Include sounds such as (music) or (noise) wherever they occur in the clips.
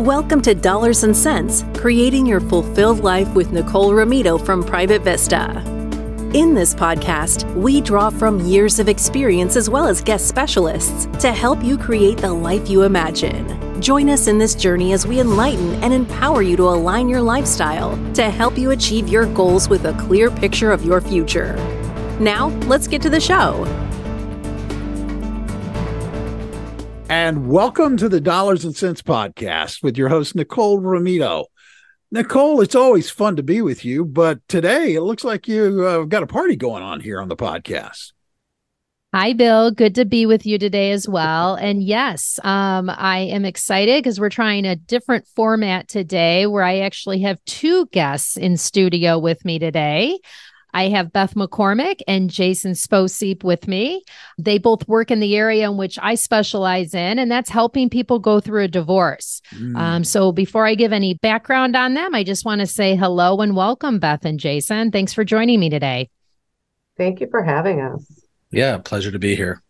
Welcome to Dollars and Cents, creating your fulfilled life with Nicole Romito from Private Vista. In this podcast, we draw from years of experience as well as guest specialists to help you create the life you imagine. Join us in this journey as we enlighten and empower you to align your lifestyle to help you achieve your goals with a clear picture of your future. Now, let's get to the show. And welcome to the Dollars and Cents podcast with your host, Nicole Romito. Nicole, it's always fun to be with you, but today it looks like you've uh, got a party going on here on the podcast. Hi, Bill. Good to be with you today as well. And yes, um, I am excited because we're trying a different format today where I actually have two guests in studio with me today. I have Beth McCormack and Jason Sposeep with me. They both work in the area in which I specialize in, and that's helping people go through a divorce. Mm. Um, so before I give any background on them, I just want to say hello and welcome, Beth and Jason. Thanks for joining me today. Thank you for having us. Yeah, pleasure to be here.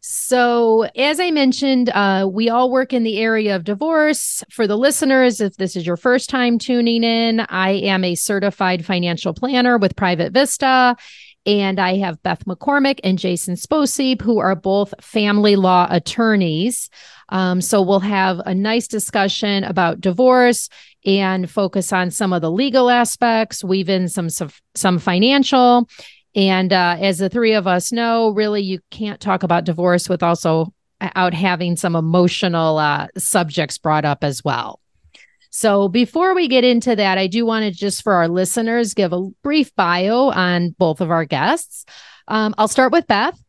So, as I mentioned, uh, we all work in the area of divorce. For the listeners, if this is your first time tuning in, I am a certified financial planner with Private Vista. And I have Beth McCormack and Jason Sposeep, who are both family law attorneys. Um, so we'll have a nice discussion about divorce and focus on some of the legal aspects, weave in some some, some financial, and uh, as the three of us know, really, you can't talk about divorce with also out having some emotional uh, subjects brought up as well. So before we get into that, I do want to just for our listeners give a brief bio on both of our guests. Um, I'll start with Beth.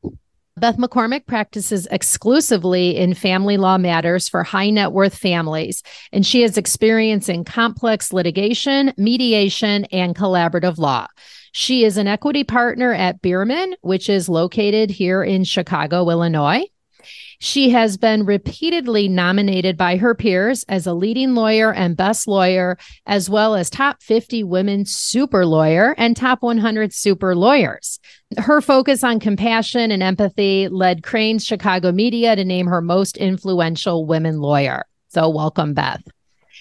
Beth McCormack practices exclusively in family law matters for high net worth families, and she has experience in complex litigation, mediation, and collaborative law. She is an equity partner at Beermann, which is located here in Chicago, Illinois. She has been repeatedly nominated by her peers as a leading lawyer and best lawyer, as well as top 50 women super lawyer and top 100 super lawyers. Her focus on compassion and empathy led Crain's Chicago media to name her most influential women lawyer. So, welcome, Beth.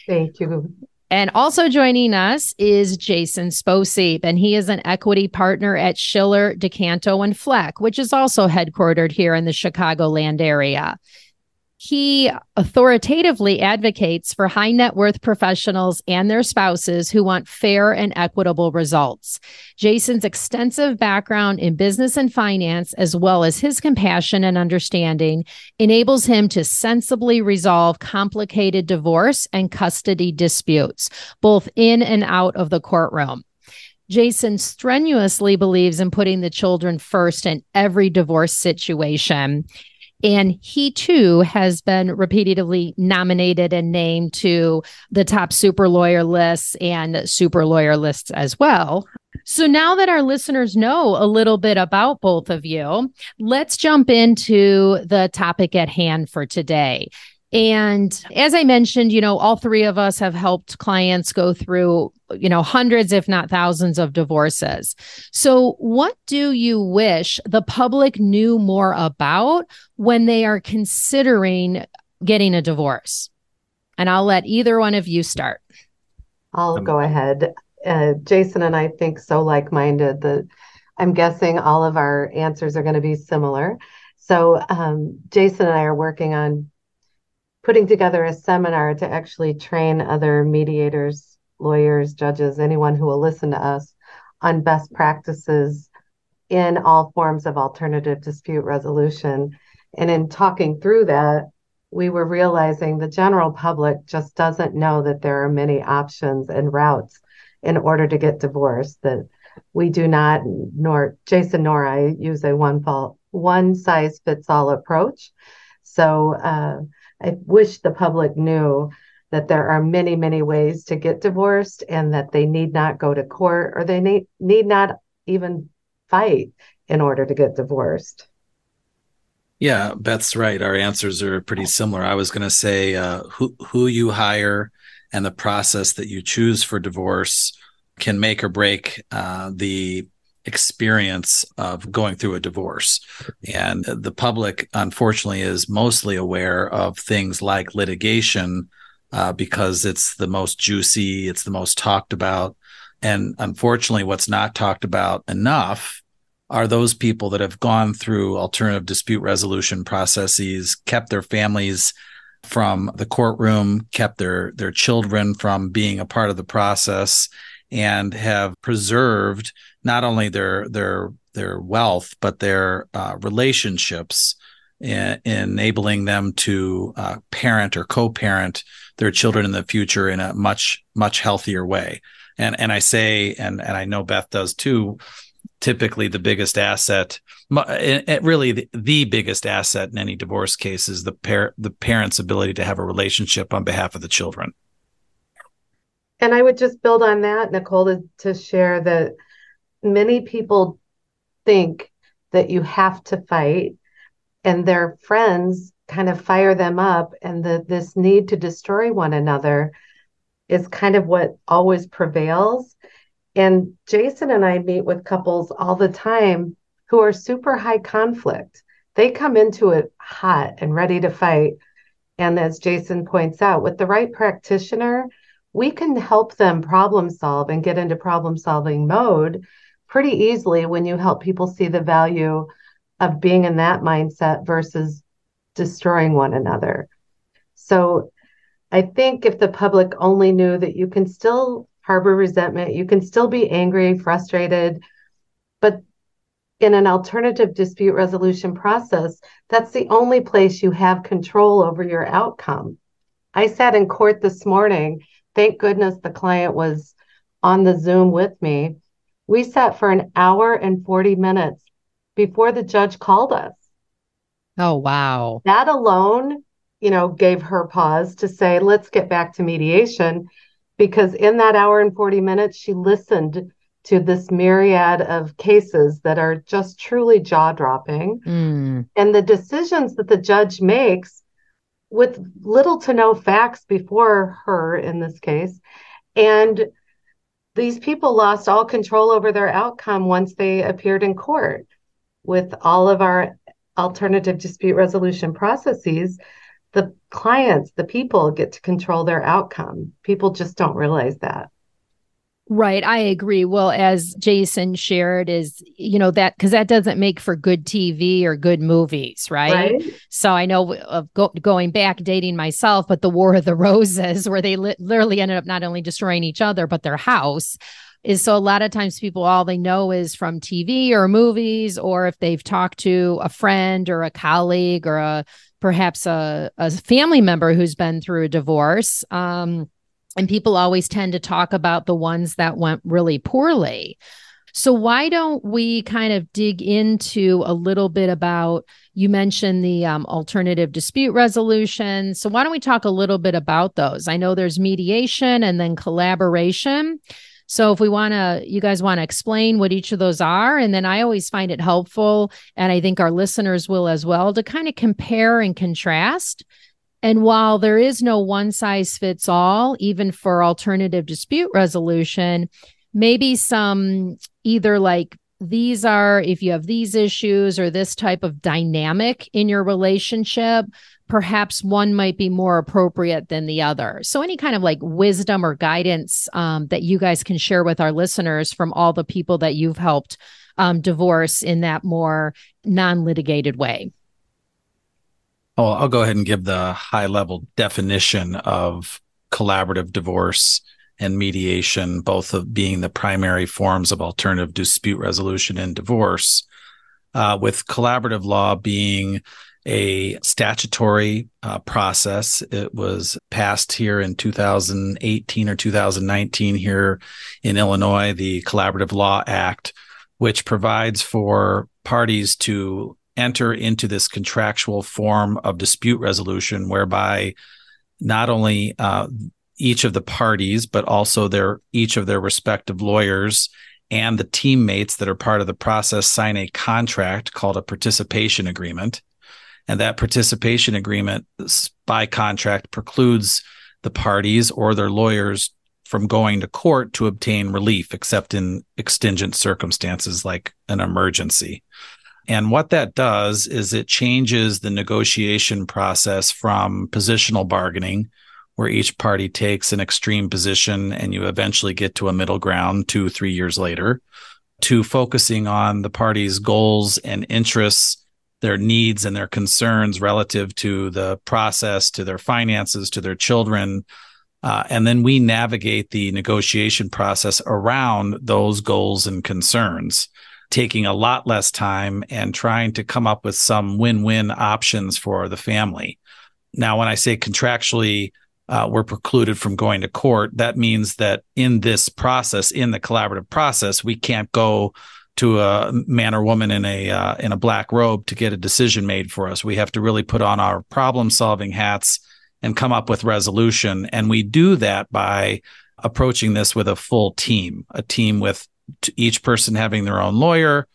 Thank you. And also joining us is Jason Sposeep, and he is an equity partner at Schiller, DuCanto, and Fleck, which is also headquartered here in the Chicagoland area. He authoritatively advocates for high net worth professionals and their spouses who want fair and equitable results. Jason's extensive background in business and finance, as well as his compassion and understanding, enables him to sensibly resolve complicated divorce and custody disputes, both in and out of the courtroom. Jason strenuously believes in putting the children first in every divorce situation. And he too has been repeatedly nominated and named to the top super lawyer lists and super lawyer lists as well. So now that our listeners know a little bit about both of you, let's jump into the topic at hand for today. And as I mentioned, you know, all three of us have helped clients go through, you know, hundreds, if not thousands of divorces. So, what do you wish the public knew more about when they are considering getting a divorce? And I'll let either one of you start. I'll um, go ahead. Uh, Jason and I think so like minded that I'm guessing all of our answers are going to be similar. So, um, Jason and I are working on putting together a seminar to actually train other mediators, lawyers, judges, anyone who will listen to us on best practices in all forms of alternative dispute resolution. And in talking through that, we were realizing the general public just doesn't know that there are many options and routes in order to get divorced that we do not nor jason nor i use a one fault one size fits all approach so uh, I wish the public knew that there are many, many ways to get divorced and that they need not go to court or they need, need not even fight in order to get divorced. Yeah, Beth's right. Our answers are pretty similar. I was going to say uh, who who you hire and the process that you choose for divorce can make or break uh, the experience of going through a divorce. And the public, unfortunately, is mostly aware of things like litigation, uh, because it's the most juicy, it's the most talked about. And unfortunately, what's not talked about enough are those people that have gone through alternative dispute resolution processes, kept their families from the courtroom, kept their their children from being a part of the process, and have preserved not only their their their wealth but their uh, relationships, in, enabling them to uh, parent or co-parent their children in the future in a much much healthier way. And and I say, and and I know Beth does too typically the biggest asset really the, the, biggest asset in any divorce case is the par- the parent's ability to have a relationship on behalf of the children and i would just build on that nicole to, to share that many people think that you have to fight and their friends kind of fire them up and the, this need to destroy one another is kind of what always prevails and Jason and I meet with couples all the time who are super high conflict. They come into it hot and ready to fight. And as Jason points out, with the right practitioner, we can help them problem solve and get into problem solving mode pretty easily when you help people see the value of being in that mindset versus destroying one another. So I think if the public only knew that you can still harbor resentment. You can still be angry, frustrated, but in an alternative dispute resolution process, that's the only place you have control over your outcome. I sat in court this morning. Thank goodness the client was on the Zoom with me. We sat for an hour and 40 minutes before the judge called us. Oh, wow. That alone, you know, gave her pause to say, let's get back to mediation because in that hour and 40 minutes, she listened to this myriad of cases that are just truly jaw dropping. Mm. And the decisions that the judge makes with little to no facts before her in this case. And these people lost all control over their outcome once they appeared in court. With all of our alternative dispute resolution processes, the clients, the people get to control their outcome. People just don't realize that. Right. I agree. Well, as Jason shared, is, you know, that because that doesn't make for good TV or good movies. Right. right. So I know of go, going back, dating myself, but the War of the (laughs) Roses, where they li- literally ended up not only destroying each other, but their house is so a lot of times people all they know is from TV or movies, or if they've talked to a friend or a colleague or a perhaps a, a family member who's been through a divorce. Um, and people always tend to talk about the ones that went really poorly. So, why don't we kind of dig into a little bit about? You mentioned the um, alternative dispute resolution. So, why don't we talk a little bit about those? I know there's mediation and then collaboration. So if we want to, you guys want to explain what each of those are. And then I always find it helpful, and I think our listeners will as well, to kind of compare and contrast. And while there is no one size fits all, even for alternative dispute resolution, maybe some either like these are if you have these issues or this type of dynamic in your relationship perhaps one might be more appropriate than the other. So, any kind of like wisdom or guidance um, that you guys can share with our listeners from all the people that you've helped um, divorce in that more non litigated way? Oh, I'll go ahead and give the high level definition of collaborative divorce and mediation, both of being the primary forms of alternative dispute resolution and divorce, uh, with collaborative law being a statutory uh, process. It was passed here in 2018 or 2019 here in Illinois, the Collaborative Law Act, which provides for parties to enter into this contractual form of dispute resolution whereby not only uh, each of the parties, but also their each of their respective lawyers and the teammates that are part of the process sign a contract called a participation agreement. And that participation agreement by contract precludes the parties or their lawyers from going to court to obtain relief, except in extingent circumstances like an emergency. And what that does is it changes the negotiation process from positional bargaining, where each party takes an extreme position and you eventually get to a middle ground two, three years later, to focusing on the party's goals and interests, their needs and their concerns relative to the process, to their finances, to their children. Uh, and then we navigate the negotiation process around those goals and concerns, taking a lot less time and trying to come up with some win win options for the family. Now, when I say contractually, uh, we're precluded from going to court, that means that in this process, in the collaborative process, we can't go to a man or woman in a uh, in a black robe to get a decision made for us. We have to really put on our problem solving hats and come up with resolution. And we do that by approaching this with a full team, a team with each person having their own lawyer,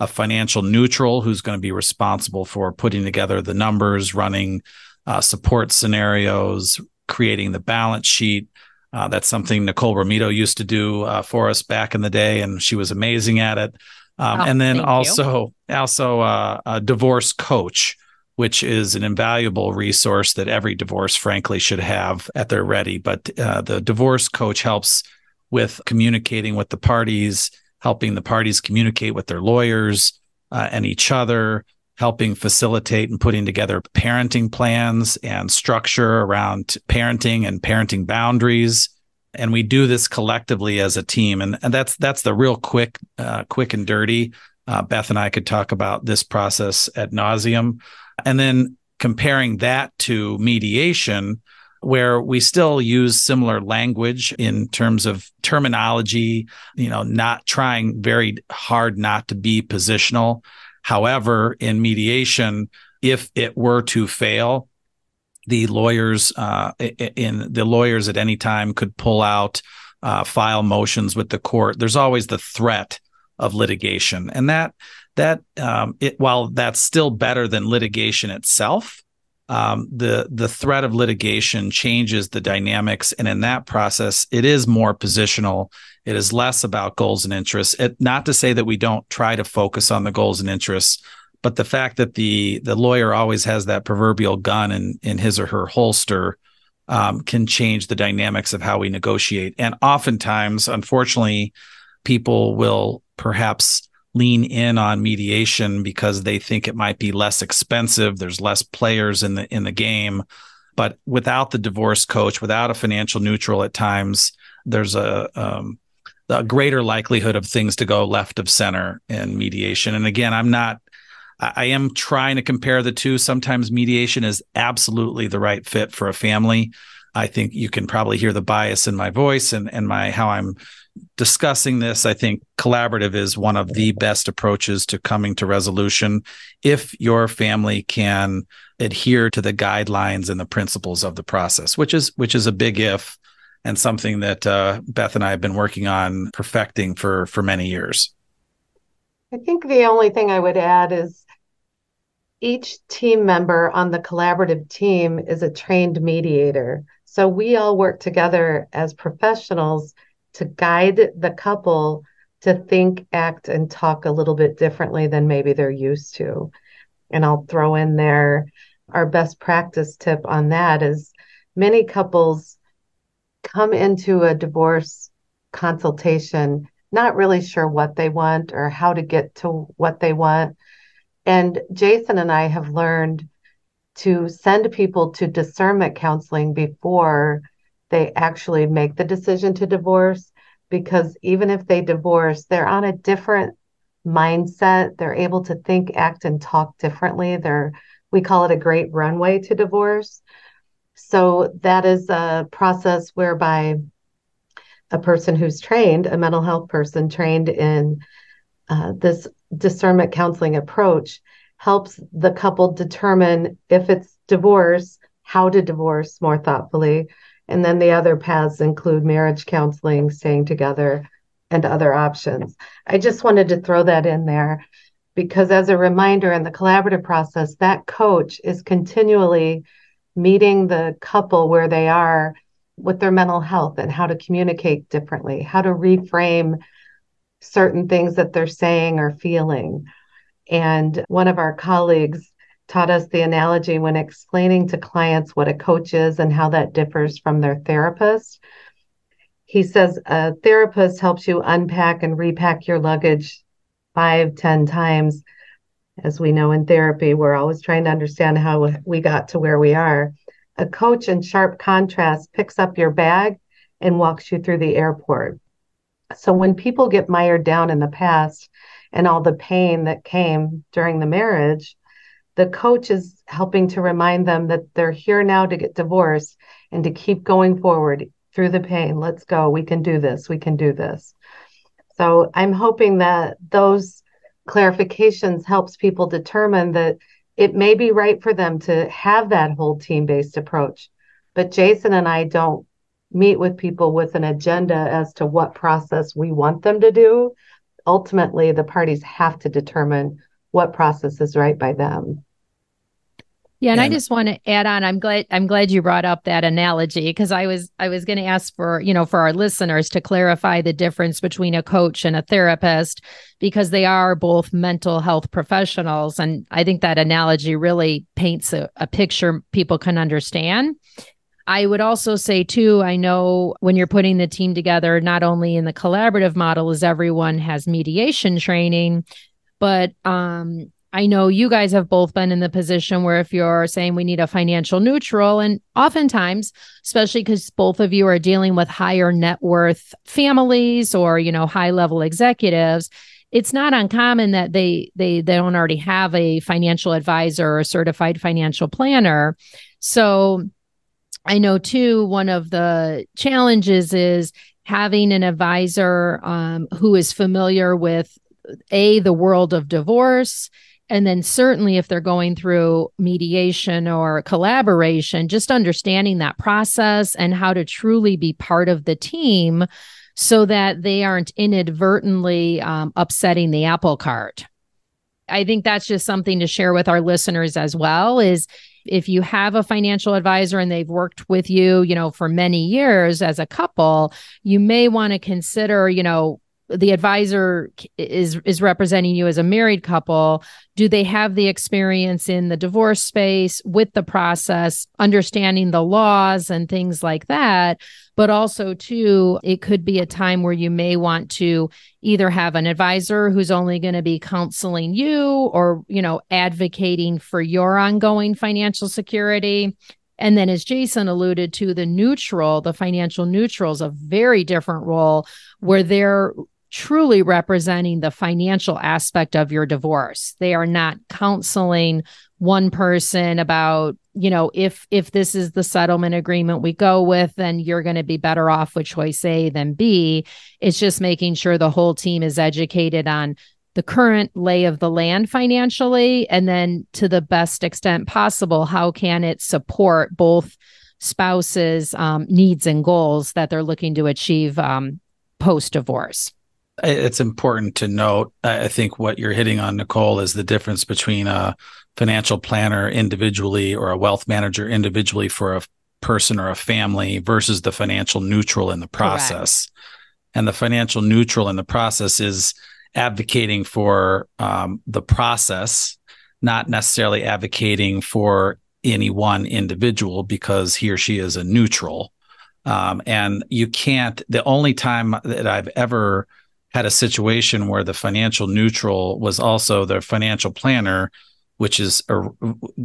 a financial neutral who's going to be responsible for putting together the numbers, running uh, support scenarios, creating the balance sheet. Uh, that's something Nicole Romito used to do uh, for us back in the day, and she was amazing at it. Um, oh, and then also, you. also uh, a divorce coach, which is an invaluable resource that every divorce, frankly, should have at their ready. But uh, the divorce coach helps with communicating with the parties, helping the parties communicate with their lawyers uh, and each other, helping facilitate and putting together parenting plans and structure around parenting and parenting boundaries. And we do this collectively as a team. And, and that's that's the real quick uh, quick and dirty. Uh, beth and i could talk about this process at nauseum. And then comparing that to mediation where we still use similar language in terms of terminology you know not trying very hard not to be positional However, in mediation, if it were to fail, the lawyers uh, in the lawyers at any time could pull out, uh, file motions with the court. There's always the threat of litigation, and that that um, it, while that's still better than litigation itself, um, the the threat of litigation changes the dynamics, and in that process, it is more positional. It is less about goals and interests. It, not to say that we don't try to focus on the goals and interests, but the fact that the the lawyer always has that proverbial gun in in his or her holster um, can change the dynamics of how we negotiate. And oftentimes, unfortunately, people will perhaps lean in on mediation because they think it might be less expensive. There's less players in the in the game. But without the divorce coach, without a financial neutral at times, there's a um, a greater likelihood of things to go left of center in mediation. And again, I'm not I am trying to compare the two. Sometimes mediation is absolutely the right fit for a family. I think you can probably hear the bias in my voice and, and my how I'm discussing this. I think collaborative is one of the best approaches to coming to resolution if your family can adhere to the guidelines and the principles of the process, which is which is a big if and something that uh, Beth and I have been working on perfecting for for many years. I think the only thing I would add is each team member on the collaborative team is a trained mediator. So we all work together as professionals to guide the couple to think, act, and talk a little bit differently than maybe they're used to. And I'll throw in there our best practice tip on that is many couples come into a divorce consultation not really sure what they want or how to get to what they want. And Jason and I have learned to send people to discernment counseling before they actually make the decision to divorce because even if they divorce they're on a different mindset they're able to think act and talk differently they're we call it a great runway to divorce so that is a process whereby a person who's trained a mental health person trained in uh, this discernment counseling approach helps the couple determine if it's divorce, how to divorce more thoughtfully. And then the other paths include marriage counseling, staying together, and other options. I just wanted to throw that in there because, as a reminder, in the collaborative process, that coach is continually meeting the couple where they are with their mental health and how to communicate differently, how to reframe certain things that they're saying or feeling. And one of our colleagues taught us the analogy when explaining to clients what a coach is and how that differs from their therapist. He says a therapist helps you unpack and repack your luggage five, ten times. As we know in therapy, we're always trying to understand how we got to where we are. A coach, in sharp contrast, picks up your bag and walks you through the airport. So when people get mired down in the past and all the pain that came during the marriage, the coach is helping to remind them that they're here now to get divorced and to keep going forward through the pain. Let's go. We can do this. We can do this. So I'm hoping that those clarifications helps people determine that it may be right for them to have that whole team-based approach. But Jason and I don't meet with people with an agenda as to what process we want them to do. Ultimately, the parties have to determine what process is right by them. Yeah, and, and I just want to add on. I'm glad I'm glad you brought up that analogy because I was I was going to ask for you know for our listeners to clarify the difference between a coach and a therapist because they are both mental health professionals, and I think that analogy really paints a, a picture people can understand. I would also say, too, I know when you're putting the team together, not only in the collaborative model, as everyone has mediation training, but um, I know you guys have both been in the position where if you're saying we need a financial neutral, and oftentimes, especially because both of you are dealing with higher net worth families or, you know, high level executives, it's not uncommon that they they they don't already have a financial advisor or a certified financial planner. So I know too, one of the challenges is having an advisor um, who is familiar with a the world of divorce and then certainly if they're going through mediation or collaboration just understanding that process and how to truly be part of the team so that they aren't inadvertently um, upsetting the apple cart. I think that's just something to share with our listeners as well is if you have a financial advisor and they've worked with you, you know, for many years as a couple, you may want to consider, you know, the advisor is is representing you as a married couple. Do they have the experience in the divorce space with the process understanding the laws and things like that? But also too it could be a time where you may want to either have an advisor who's only going to be counseling you or you know advocating for your ongoing financial security. And then, as Jason alluded to, the neutral, the financial neutral is a very different role where they're truly representing the financial aspect of your divorce. They are not counseling one person about, you know, if if this is the settlement agreement we go with, then you're going to be better off with choice A than B. It's just making sure the whole team is educated on the current lay of the land financially and then to the best extent possible how can it support both spouses um, needs and goals that they're looking to achieve um, post divorce it's important to note i think what you're hitting on nicole is the difference between a financial planner individually or a wealth manager individually for a person or a family versus the financial neutral in the process Correct. and the financial neutral in the process is advocating for um, the process not necessarily advocating for any one individual because he or she is a neutral um, and you can't the only time that i've ever had a situation where the financial neutral was also the financial planner which is a,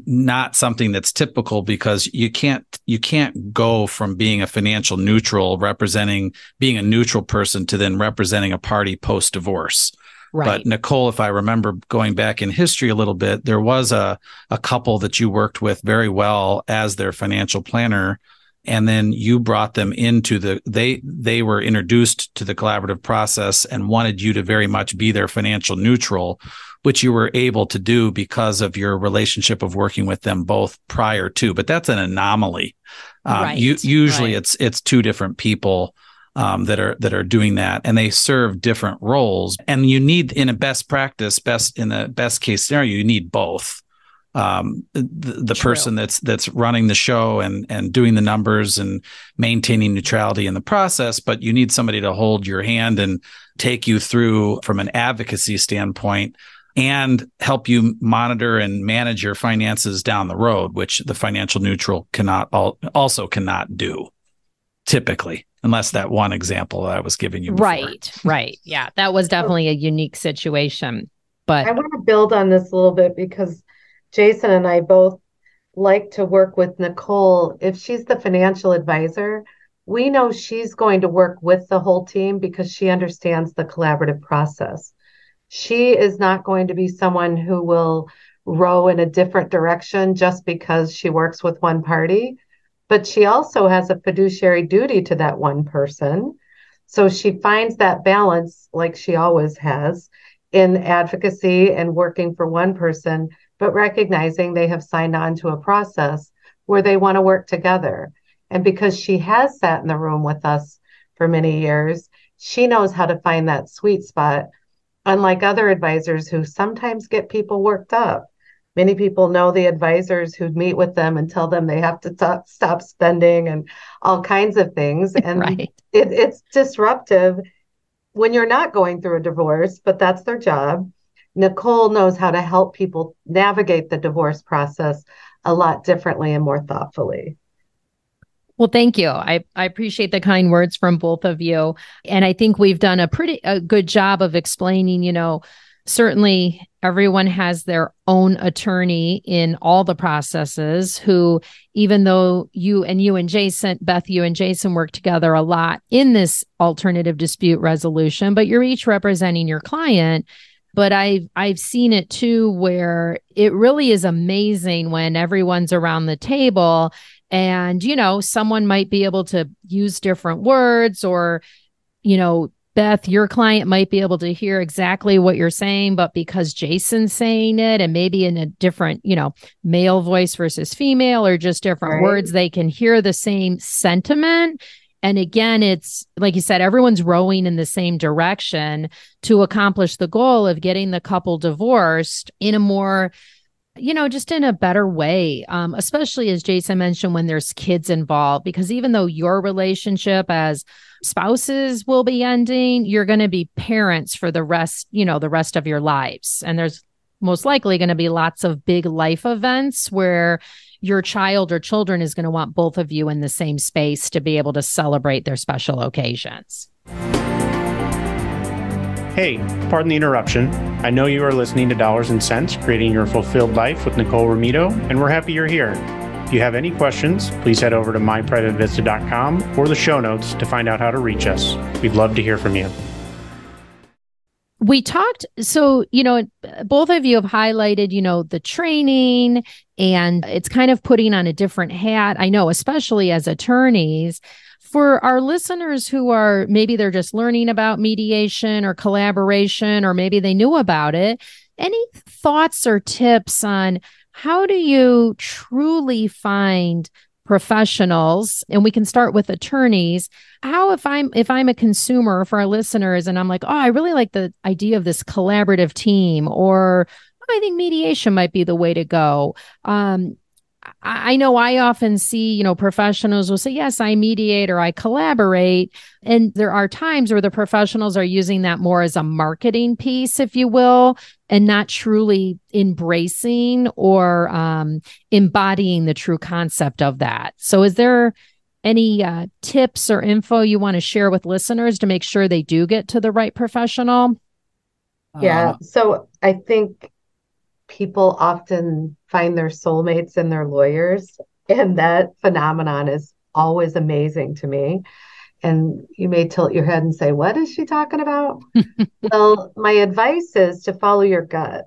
not something that's typical because you can't you can't go from being a financial neutral representing being a neutral person to then representing a party post divorce right. but nicole if i remember going back in history a little bit there was a a couple that you worked with very well as their financial planner and then you brought them into the they they were introduced to the collaborative process and wanted you to very much be their financial neutral which you were able to do because of your relationship of working with them both prior to. But that's an anomaly. Um, right, you, usually right. it's it's two different people um, that are that are doing that and they serve different roles. And you need in a best practice best in the best case scenario you need both um, the, the person that's that's running the show and and doing the numbers and maintaining neutrality in the process but you need somebody to hold your hand and take you through from an advocacy standpoint and help you monitor and manage your finances down the road, which the financial neutral cannot also cannot do typically, unless that one example that I was giving you. Before. Right, right. Yeah, that was definitely a unique situation. But I want to build on this a little bit because Jason and I both like to work with Nicole. If she's the financial advisor, we know she's going to work with the whole team because she understands the collaborative process. She is not going to be someone who will row in a different direction just because she works with one party, but she also has a fiduciary duty to that one person. So she finds that balance, like she always has, in advocacy and working for one person, but recognizing they have signed on to a process where they want to work together. And because she has sat in the room with us for many years, she knows how to find that sweet spot. Unlike other advisors who sometimes get people worked up, many people know the advisors who meet with them and tell them they have to t- stop spending and all kinds of things. (laughs) And right. it, it's disruptive when you're not going through a divorce, but that's their job. Nicole knows how to help people navigate the divorce process a lot differently and more thoughtfully. Well, thank you. I, I appreciate the kind words from both of you. And I think we've done a pretty a good job of explaining, you know, certainly everyone has their own attorney in all the processes who even though you and you and Jason Beth you and Jason work together a lot in this alternative dispute resolution but you're each representing your client but I've I've seen it too where it really is amazing when everyone's around the table and, you know, someone might be able to use different words or, you know, Beth, your client might be able to hear exactly what you're saying, but because Jason's saying it and maybe in a different, you know, male voice versus female or just different right. words, they can hear the same sentiment. And again, it's like you said, everyone's rowing in the same direction to accomplish the goal of getting the couple divorced in a more you know, just in a better way, um, especially as Jason mentioned, when there's kids involved, because even though your relationship as spouses will be ending, you're going to be parents for the rest, you know, the rest of your lives. And there's most likely going to be lots of big life events where your child or children is going to want both of you in the same space to be able to celebrate their special occasions. Hey, pardon the interruption. I know you are listening to Dollars and Cents, Creating Your Fulfilled Life with Nicole Romito, and we're happy you're here. If you have any questions, please head over to myprivatevista.com or the show notes to find out how to reach us. We'd love to hear from you. We talked, so, you know, both of you have highlighted, you know, the training and it's kind of putting on a different hat. I know, especially as attorneys for our listeners who are maybe they're just learning about mediation or collaboration, or maybe they knew about it, any thoughts or tips on how do you truly find professionals and we can start with attorneys how if i'm if i'm a consumer for our listeners and i'm like oh i really like the idea of this collaborative team or I think mediation might be the way to go. Um, I know I often see, you know, professionals will say, yes, I mediate or I collaborate. And there are times where the professionals are using that more as a marketing piece, if you will, and not truly embracing or um, embodying the true concept of that. So, is there any uh, tips or info you want to share with listeners to make sure they do get to the right professional? Yeah. Uh, so, I think people often find their soulmates in their lawyers. And that phenomenon is always amazing to me. And you may tilt your head and say, What is she talking about? (laughs) well, my advice is to follow your gut.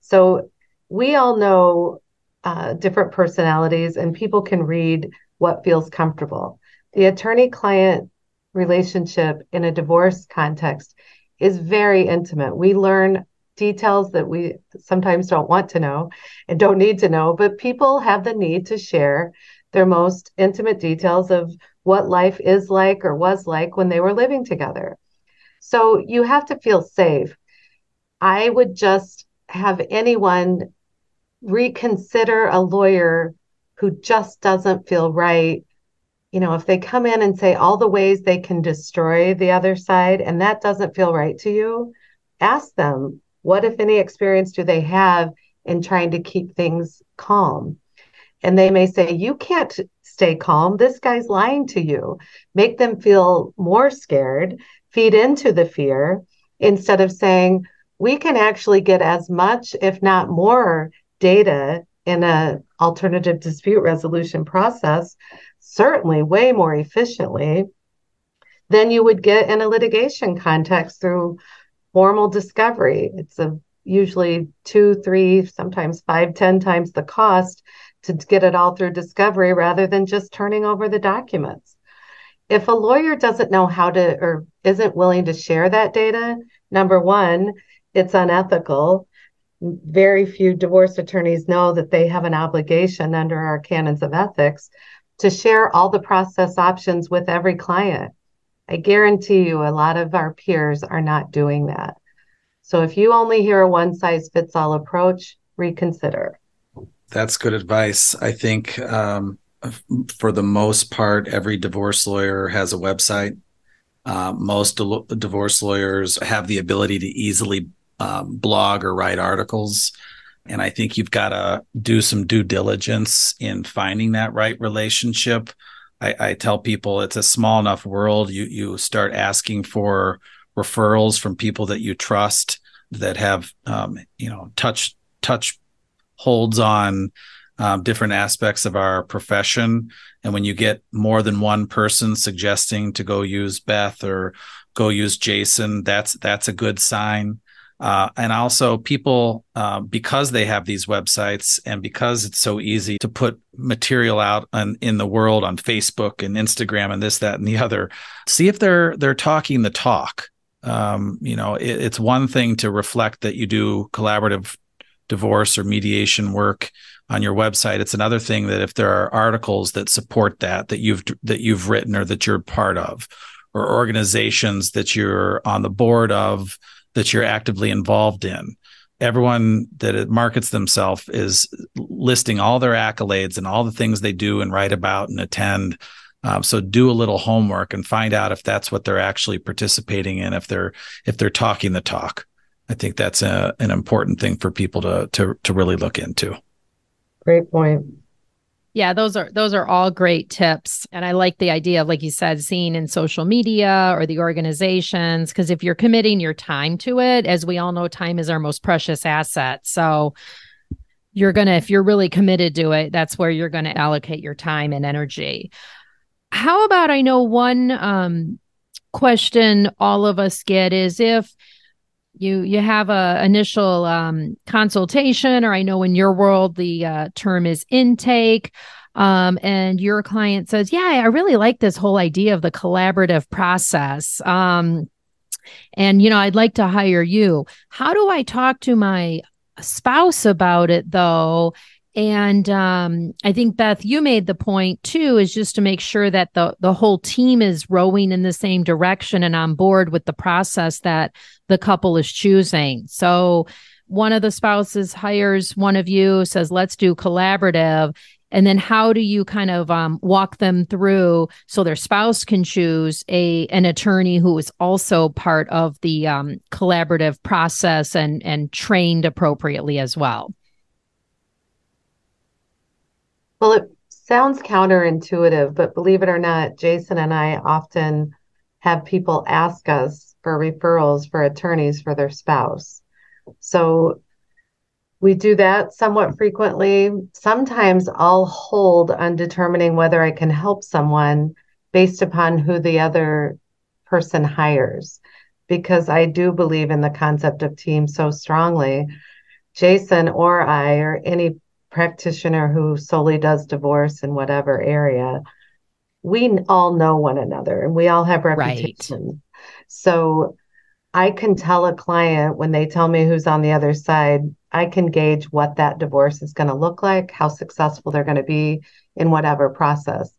So we all know uh, different personalities, and people can read what feels comfortable. The attorney client relationship in a divorce context is very intimate. We learn details that we sometimes don't want to know and don't need to know, but people have the need to share their most intimate details of what life is like or was like when they were living together. So you have to feel safe. I would just have anyone reconsider a lawyer who just doesn't feel right. You know, if they come in and say all the ways they can destroy the other side and that doesn't feel right to you, ask them What, if any, experience do they have in trying to keep things calm? And they may say, You can't stay calm. This guy's lying to you. Make them feel more scared, feed into the fear instead of saying, We can actually get as much, if not more, data in an alternative dispute resolution process, certainly way more efficiently than you would get in a litigation context through formal discovery. It's a usually two, three, sometimes five, ten times the cost to get it all through discovery rather than just turning over the documents. If a lawyer doesn't know how to or isn't willing to share that data, number one, it's unethical. Very few divorce attorneys know that they have an obligation under our canons of ethics to share all the process options with every client. I guarantee you a lot of our peers are not doing that. So if you only hear a one size fits all approach, reconsider. That's good advice. I think um, for the most part, every divorce lawyer has a website. Uh, most di- divorce lawyers have the ability to easily um, blog or write articles. And I think you've got to do some due diligence in finding that right relationship. I, I tell people it's a small enough world. You you start asking for referrals from people that you trust that have um, you know touch touch holds on um, different aspects of our profession. And when you get more than one person suggesting to go use Beth or go use Jason, that's that's a good sign. Uh, and also, people, uh, because they have these websites and because it's so easy to put material out on, in the world on Facebook and Instagram and this, that, and the other, see if they're they're talking the talk. Um, you know, it, it's one thing to reflect that you do collaborative divorce or mediation work on your website. It's another thing that if there are articles that support that that you've that you've written or that you're part of, or organizations that you're on the board of that you're actively involved in. Everyone that markets themselves is listing all their accolades and all the things they do and write about and attend. Um, so do a little homework and find out if that's what they're actually participating in. If they're if they're talking the talk. I think that's a, an important thing for people to to to really look into. Great point. Yeah, those are those are all great tips and I like the idea of like you said seeing in social media or the organizations because if you're committing your time to it as we all know time is our most precious asset. So you're going to if you're really committed to it that's where you're going to allocate your time and energy. How about I know one um question all of us get is if you you have a initial um, consultation or i know in your world the uh, term is intake. Um, and your client says yeah i really like this whole idea of the collaborative process. Um, and you know i'd like to hire you. How do i talk to my spouse about it though and um, I think Beth, you made the point too, is just to make sure that the the whole team is rowing in the same direction and on board with the process that the couple is choosing. So one of the spouses hires one of you, says, "Let's do collaborative." And then how do you kind of um, walk them through so their spouse can choose a an attorney who is also part of the um, collaborative process and and trained appropriately as well? Well, it sounds counterintuitive, but believe it or not, Jason and I often have people ask us for referrals for attorneys for their spouse. So we do that somewhat frequently. Sometimes I'll hold on determining whether I can help someone based upon who the other person hires, because I do believe in the concept of team so strongly. Jason or I or any practitioner who solely does divorce in whatever area, we all know one another and we all have reputation. Right. So I can tell a client when they tell me who's on the other side, I can gauge what that divorce is going to look like, how successful they're going to be in whatever process.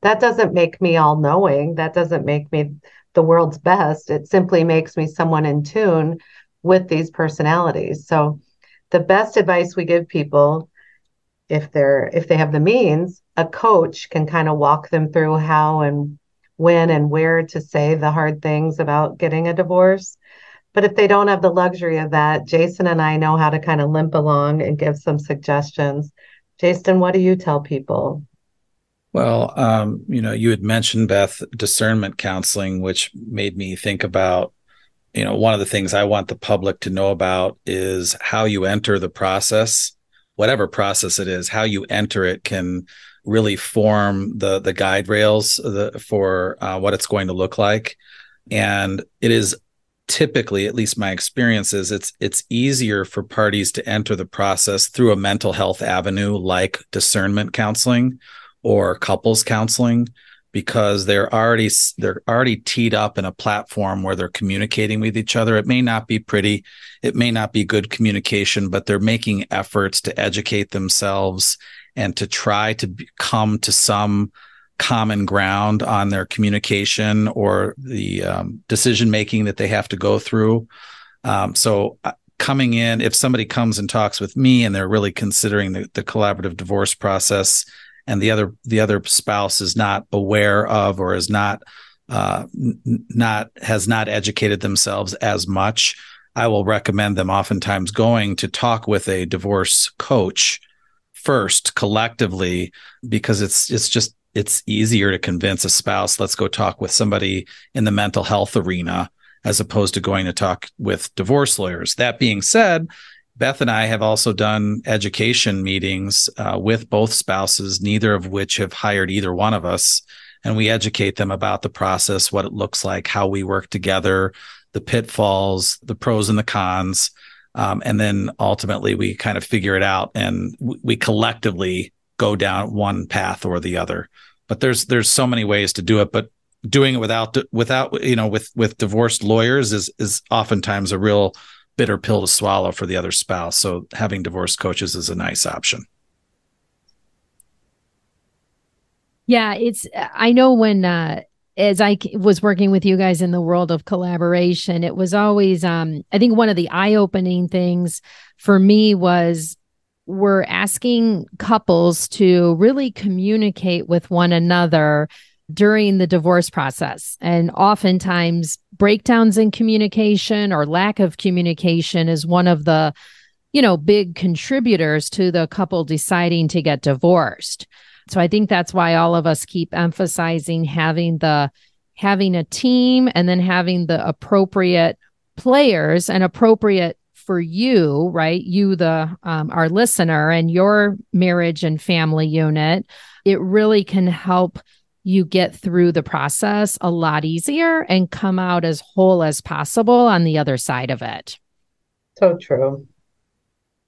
That doesn't make me all knowing. That doesn't make me the world's best. It simply makes me someone in tune with these personalities. So, the best advice we give people if they're if they have the means a coach can kind of walk them through how and when and where to say the hard things about getting a divorce But if they don't have the luxury of that, Jason and I know how to kind of limp along and give some suggestions. Jason, what do you tell people? Well, um, you know, you had mentioned Beth discernment counseling, which made me think about, you know, one of the things I want the public to know about is how you enter the process, whatever process it is, how you enter it can really form the the guide rails the, for uh, what it's going to look like, and it is typically at least my experience is it's it's easier for parties to enter the process through a mental health avenue like discernment counseling or couples counseling because they're already they're already teed up in a platform where they're communicating with each other. It may not be pretty it may not be good communication but they're making efforts to educate themselves and to try to come to some common ground on their communication or the um, decision making that they have to go through. Um, so uh, coming in if somebody comes and talks with me and they're really considering the, the collaborative divorce process and the other the other spouse is not aware of or is not uh, n- not has not educated themselves as much, I will recommend them oftentimes going to talk with a divorce coach first collectively because it's it's just it's easier to convince a spouse let's go talk with somebody in the mental health arena as opposed to going to talk with divorce lawyers. That being said Beth and I have also done education meetings uh, with both spouses, neither of which have hired either one of us. And we educate them about the process, what it looks like, how we work together, the pitfalls, the pros and the cons. Um, and then ultimately we kind of figure it out and we collectively go down one path or the other. But there's there's so many ways to do it. But doing it without without you know with with divorced lawyers is is oftentimes a real bitter pill to swallow for the other spouse. So having divorce coaches is a nice option. Yeah, it's I know when uh as I was working with you guys in the world of collaboration, it was always um I think one of the eye-opening things for me was we're asking couples to really communicate with one another during the divorce process. And oftentimes, breakdowns in communication or lack of communication is one of the you know big contributors to the couple deciding to get divorced. So i think that's why all of us keep emphasizing having the having a team and then having the appropriate players and appropriate for you right? You the um, our listener and your marriage and family unit. It really can help you get through the process a lot easier and come out as whole as possible on the other side of it. So true.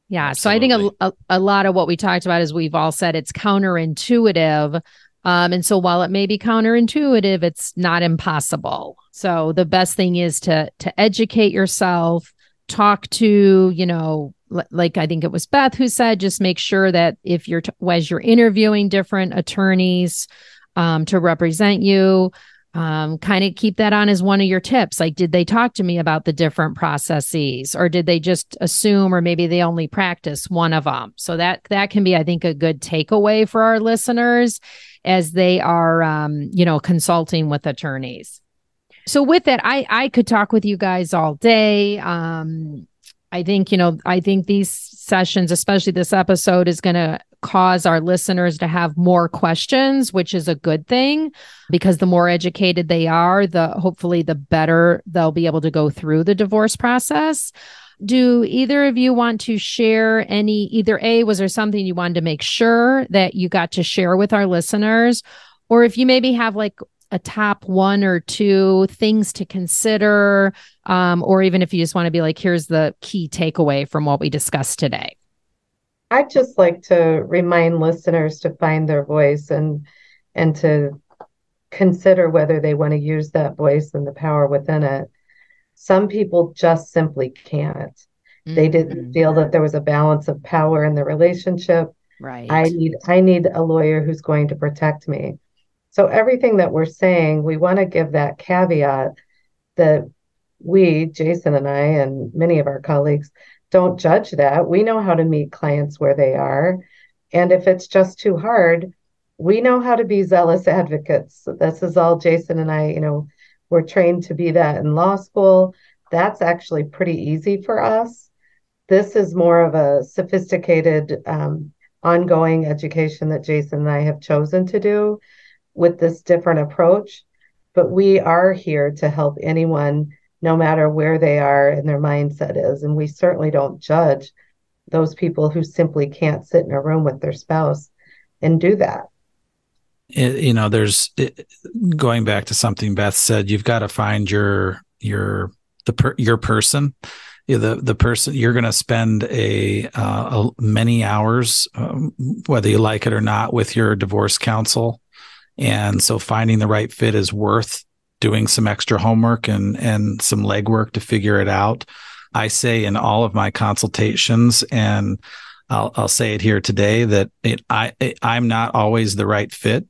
Yeah. Absolutely. So I think a, a, a, lot of what we talked about is we've all said it's counterintuitive. Um, and so while it may be counterintuitive, it's not impossible. So the best thing is to to educate yourself, talk to, you know, like I think it was Beth who said, just make sure that if you're t- as you're interviewing different attorneys, um, to represent you. Um, kind of keep that on as one of your tips. Like, did they talk to me about the different processes, or did they just assume, or maybe they only practice one of them? So that that can be, I think, a good takeaway for our listeners as they are, um, you know, consulting with attorneys. So with that, I I could talk with you guys all day. Um, I think you know, I think these sessions, especially this episode, is going to cause our listeners to have more questions, which is a good thing because the more educated they are, the hopefully the better they'll be able to go through the divorce process. Do either of you want to share any either A was there something you wanted to make sure that you got to share with our listeners or if you maybe have like a top one or two things to consider um, or even if you just want to be like here's the key takeaway from what we discussed today I'd just like to remind listeners to find their voice and and to consider whether they want to use that voice and the power within it. Some people just simply can't. Mm-hmm. They didn't feel that there was a balance of power in the relationship. Right. I need I need a lawyer who's going to protect me. So everything that we're saying, we want to give that caveat that we, Jason and I, and many of our colleagues, don't judge that. We know how to meet clients where they are. And if it's just too hard, we know how to be zealous advocates. This is all Jason and I, you know, we're trained to be that in law school. that's actually pretty easy for us. This is more of a sophisticated, um, ongoing education that Jason and I have chosen to do with this different approach. But we are here to help anyone, no matter where they are and their mindset is. And we certainly don't judge those people who simply can't sit in a room with their spouse and do that. It, you know, there's it, going back to something Beth said. You've got to find your your the per, your person. The the person you're going to spend a, uh, a many hours, um, whether you like it or not, with your divorce counsel, and so finding the right fit is worth doing some extra homework and and some legwork to figure it out. I say in all of my consultations, and I'll, I'll say it here today that it, I it, I'm not always the right fit,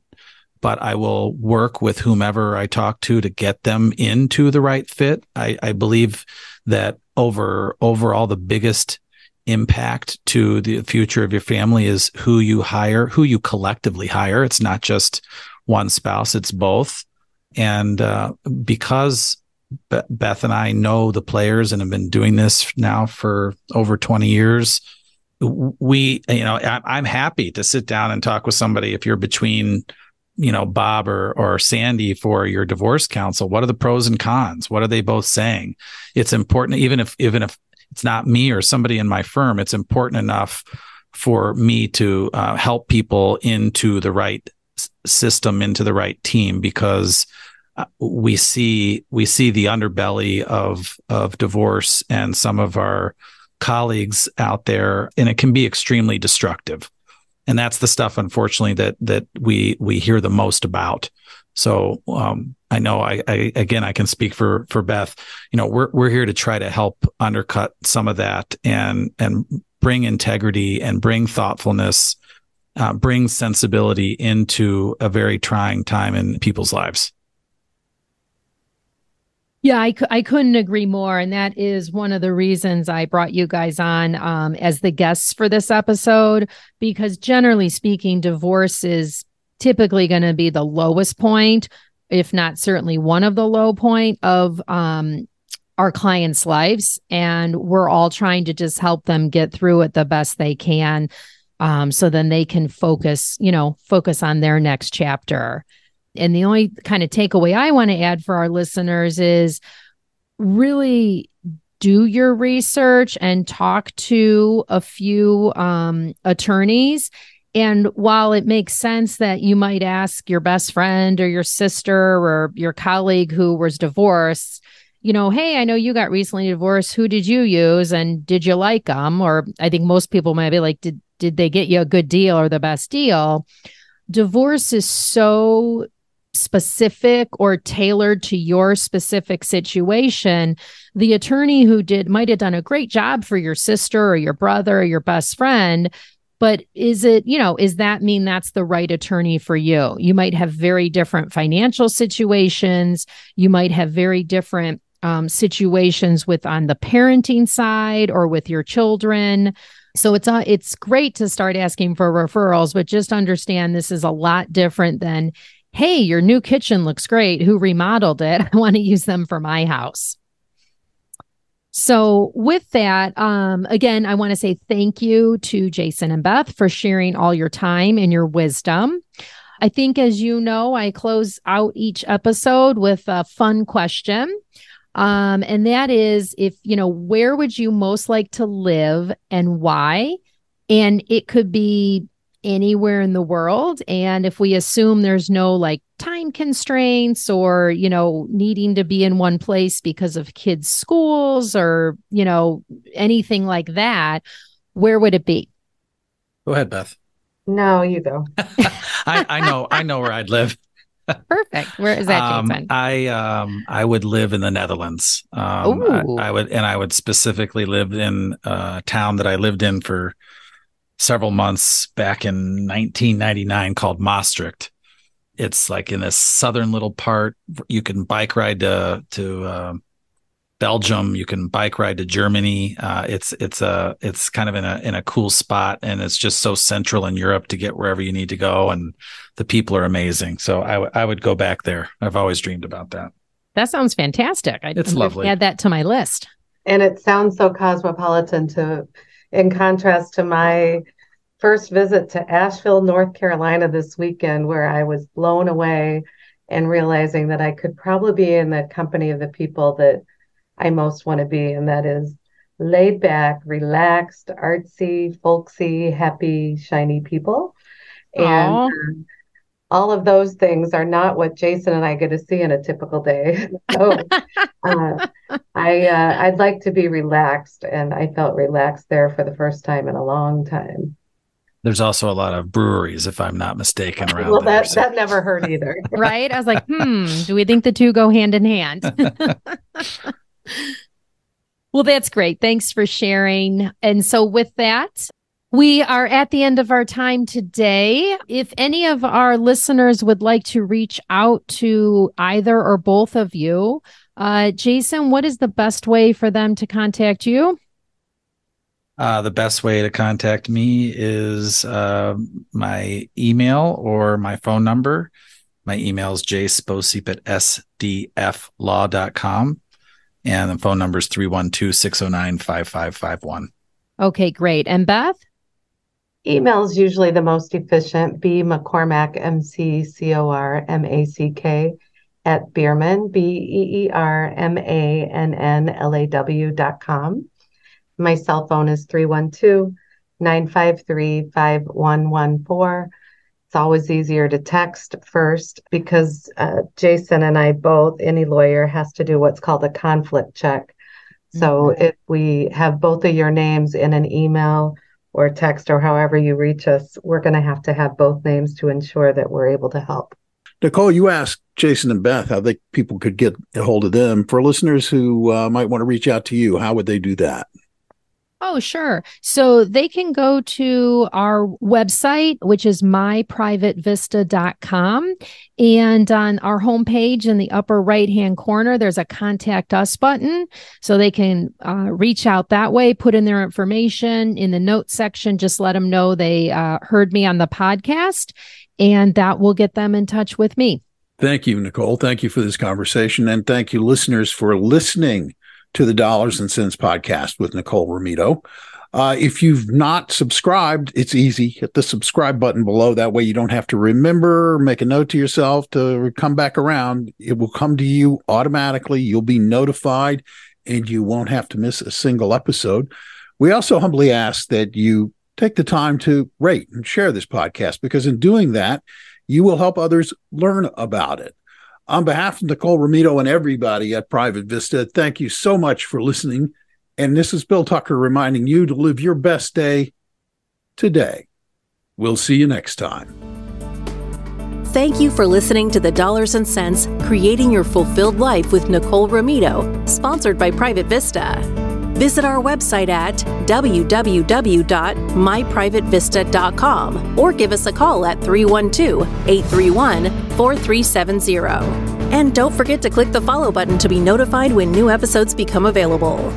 but I will work with whomever I talk to to get them into the right fit. I, I believe that over overall the biggest impact to the future of your family is who you hire, who you collectively hire. It's not just one spouse; it's both. And uh, because Beth and I know the players and have been doing this now for over 20 years. We, you know, I'm happy to sit down and talk with somebody if you're between, you know, Bob or, or Sandy for your divorce counsel. What are the pros and cons? What are they both saying? It's important, even if, even if it's not me or somebody in my firm, it's important enough for me to uh, help people into the right system, into the right team, because we see we see the underbelly of of divorce and some of our colleagues out there and it can be extremely destructive and that's the stuff unfortunately that that we we hear the most about so um, I know I, I, again I can speak for for Beth. You know we're we're here to try to help undercut some of that and and bring integrity and bring thoughtfulness, uh, bring sensibility into a very trying time in people's lives. Yeah, I, I couldn't agree more. And that is one of the reasons I brought you guys on um, as the guests for this episode, because generally speaking, divorce is typically going to be the lowest point, if not certainly one of the low point of um, our clients' lives. And we're all trying to just help them get through it the best they can. Um, so then they can focus, you know, focus on their next chapter. And the only kind of takeaway I want to add for our listeners is really do your research and talk to a few um, attorneys. And while it makes sense that you might ask your best friend or your sister or your colleague who was divorced, you know, hey, I know you got recently divorced. Who did you use, and did you like them? Or I think most people might be like, did did they get you a good deal or the best deal? Divorce is so specific or tailored to your specific situation, the attorney who did might have done a great job for your sister or your brother or your best friend. But is it, you know, is that mean that's the right attorney for you? You might have very different financial situations. You might have very different um, situations with on the parenting side or with your children. So it's uh, it's great to start asking for referrals, but just understand this is a lot different than hey, your new kitchen looks great. Who remodeled it? (laughs) I want to use them for my house. So, with that, um, again, I want to say thank you to Jason and Beth for sharing all your time and your wisdom. I think, as you know, I close out each episode with a fun question. Um, and that is if, you know, where would you most like to live and why? And it could be anywhere in the world. And if we assume there's no like time constraints or, you know, needing to be in one place because of kids' schools or, you know, anything like that, where would it be? Go ahead, Beth. No, you go. (laughs) I, I know, I know where I'd live. Perfect. Where is that, um, I um I would live in the Netherlands. Um, I, I, would, and I would specifically live in a town that I lived in for several months back in 1999 called Maastricht. It's like in this southern little part. You can bike ride to to uh, Belgium. You can bike ride to Germany. Uh, it's it's a it's kind of in a in a cool spot, and it's just so central in Europe to get wherever you need to go, and the people are amazing. So I, w- I would go back there. I've always dreamed about that. That sounds fantastic. I, It's I'm lovely. Add that to my list. And it sounds so cosmopolitan to, in contrast to my first visit to Asheville, North Carolina this weekend, where I was blown away and realizing that I could probably be in the company of the people that I most want to be, and that is laid back, relaxed, artsy, folksy, happy, shiny people. And Aw. um, all of those things are not what Jason and I get to see in a typical day. (laughs) So uh, I uh, I'd like to be relaxed, and I felt relaxed there for the first time in a long time. There's also a lot of breweries, if I'm not mistaken, around Well, there. that so- that never hurt either. right? I was like, hmm, do we think the two go hand in hand? (laughs) (laughs) well, that's great. Thanks for sharing. And so, with that, we are at the end of our time today. If any of our listeners would like to reach out to either or both of you, uh, Jason, what is the best way for them to contact you? Uh, the best way to contact me is uh, my email or my phone number. My email is jsposeep at sdflaw.com. And the phone number is 312 609 5551. Okay, great. And Beth? Email is usually the most efficient. B McCormack M C C O R M A C K at Beermann, B E E R M A N N L A W dot com. My cell phone is 312 953 5114. It's always easier to text first because uh, Jason and I both, any lawyer has to do what's called a conflict check. So if we have both of your names in an email or text or however you reach us, we're going to have to have both names to ensure that we're able to help. Nicole, you asked Jason and Beth how they people could get a hold of them. For listeners who uh, might want to reach out to you, how would they do that? Oh, sure. So they can go to our website, which is myprivatevista.com. And on our homepage in the upper right hand corner, there's a contact us button. So they can uh, reach out that way, put in their information in the notes section, just let them know they uh, heard me on the podcast, and that will get them in touch with me. Thank you, Nicole. Thank you for this conversation. And thank you, listeners, for listening to the Dollars and Cents podcast with Nicole Romito. Uh, if you've not subscribed, it's easy. Hit the subscribe button below. That way you don't have to remember, make a note to yourself to come back around. It will come to you automatically. You'll be notified and you won't have to miss a single episode. We also humbly ask that you take the time to rate and share this podcast because in doing that, you will help others learn about it. On behalf of Nicole Romito and everybody at Private Vista, thank you so much for listening. And this is Bill Tucker reminding you to live your best day today. We'll see you next time. Thank you for listening to the Dollars and Cents Creating Your Fulfilled Life with Nicole Romito, sponsored by Private Vista. Visit our website at www.myprivatevista.com or give us a call at 312 831 4370. And don't forget to click the follow button to be notified when new episodes become available.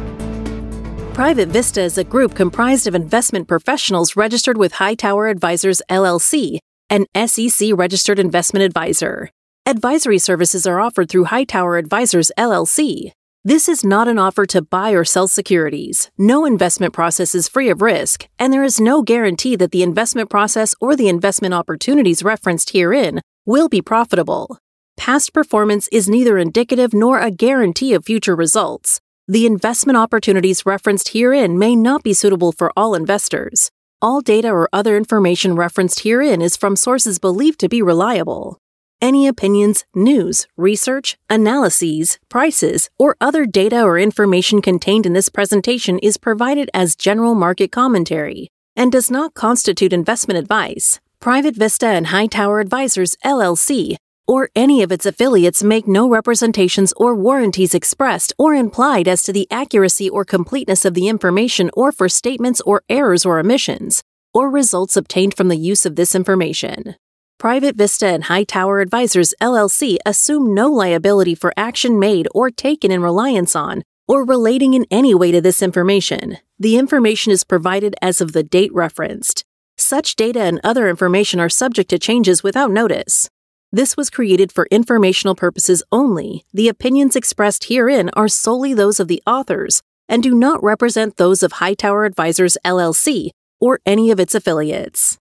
Private Vista is a group comprised of investment professionals registered with Hightower Advisors LLC, an SEC registered investment advisor. Advisory services are offered through Hightower Advisors LLC. This is not an offer to buy or sell securities. No investment process is free of risk, and there is no guarantee that the investment process or the investment opportunities referenced herein will be profitable. Past performance is neither indicative nor a guarantee of future results. The investment opportunities referenced herein may not be suitable for all investors. All data or other information referenced herein is from sources believed to be reliable. Any opinions, news, research, analyses, prices, or other data or information contained in this presentation is provided as general market commentary and does not constitute investment advice. Private Vista and Hightower Advisors LLC or any of its affiliates make no representations or warranties expressed or implied as to the accuracy or completeness of the information or for statements or errors or omissions, or results obtained from the use of this information. Private Vista and Hightower Advisors LLC assume no liability for action made or taken in reliance on or relating in any way to this information. The information is provided as of the date referenced. Such data and other information are subject to changes without notice. This was created for informational purposes only. The opinions expressed herein are solely those of the authors and do not represent those of Hightower Advisors LLC or any of its affiliates.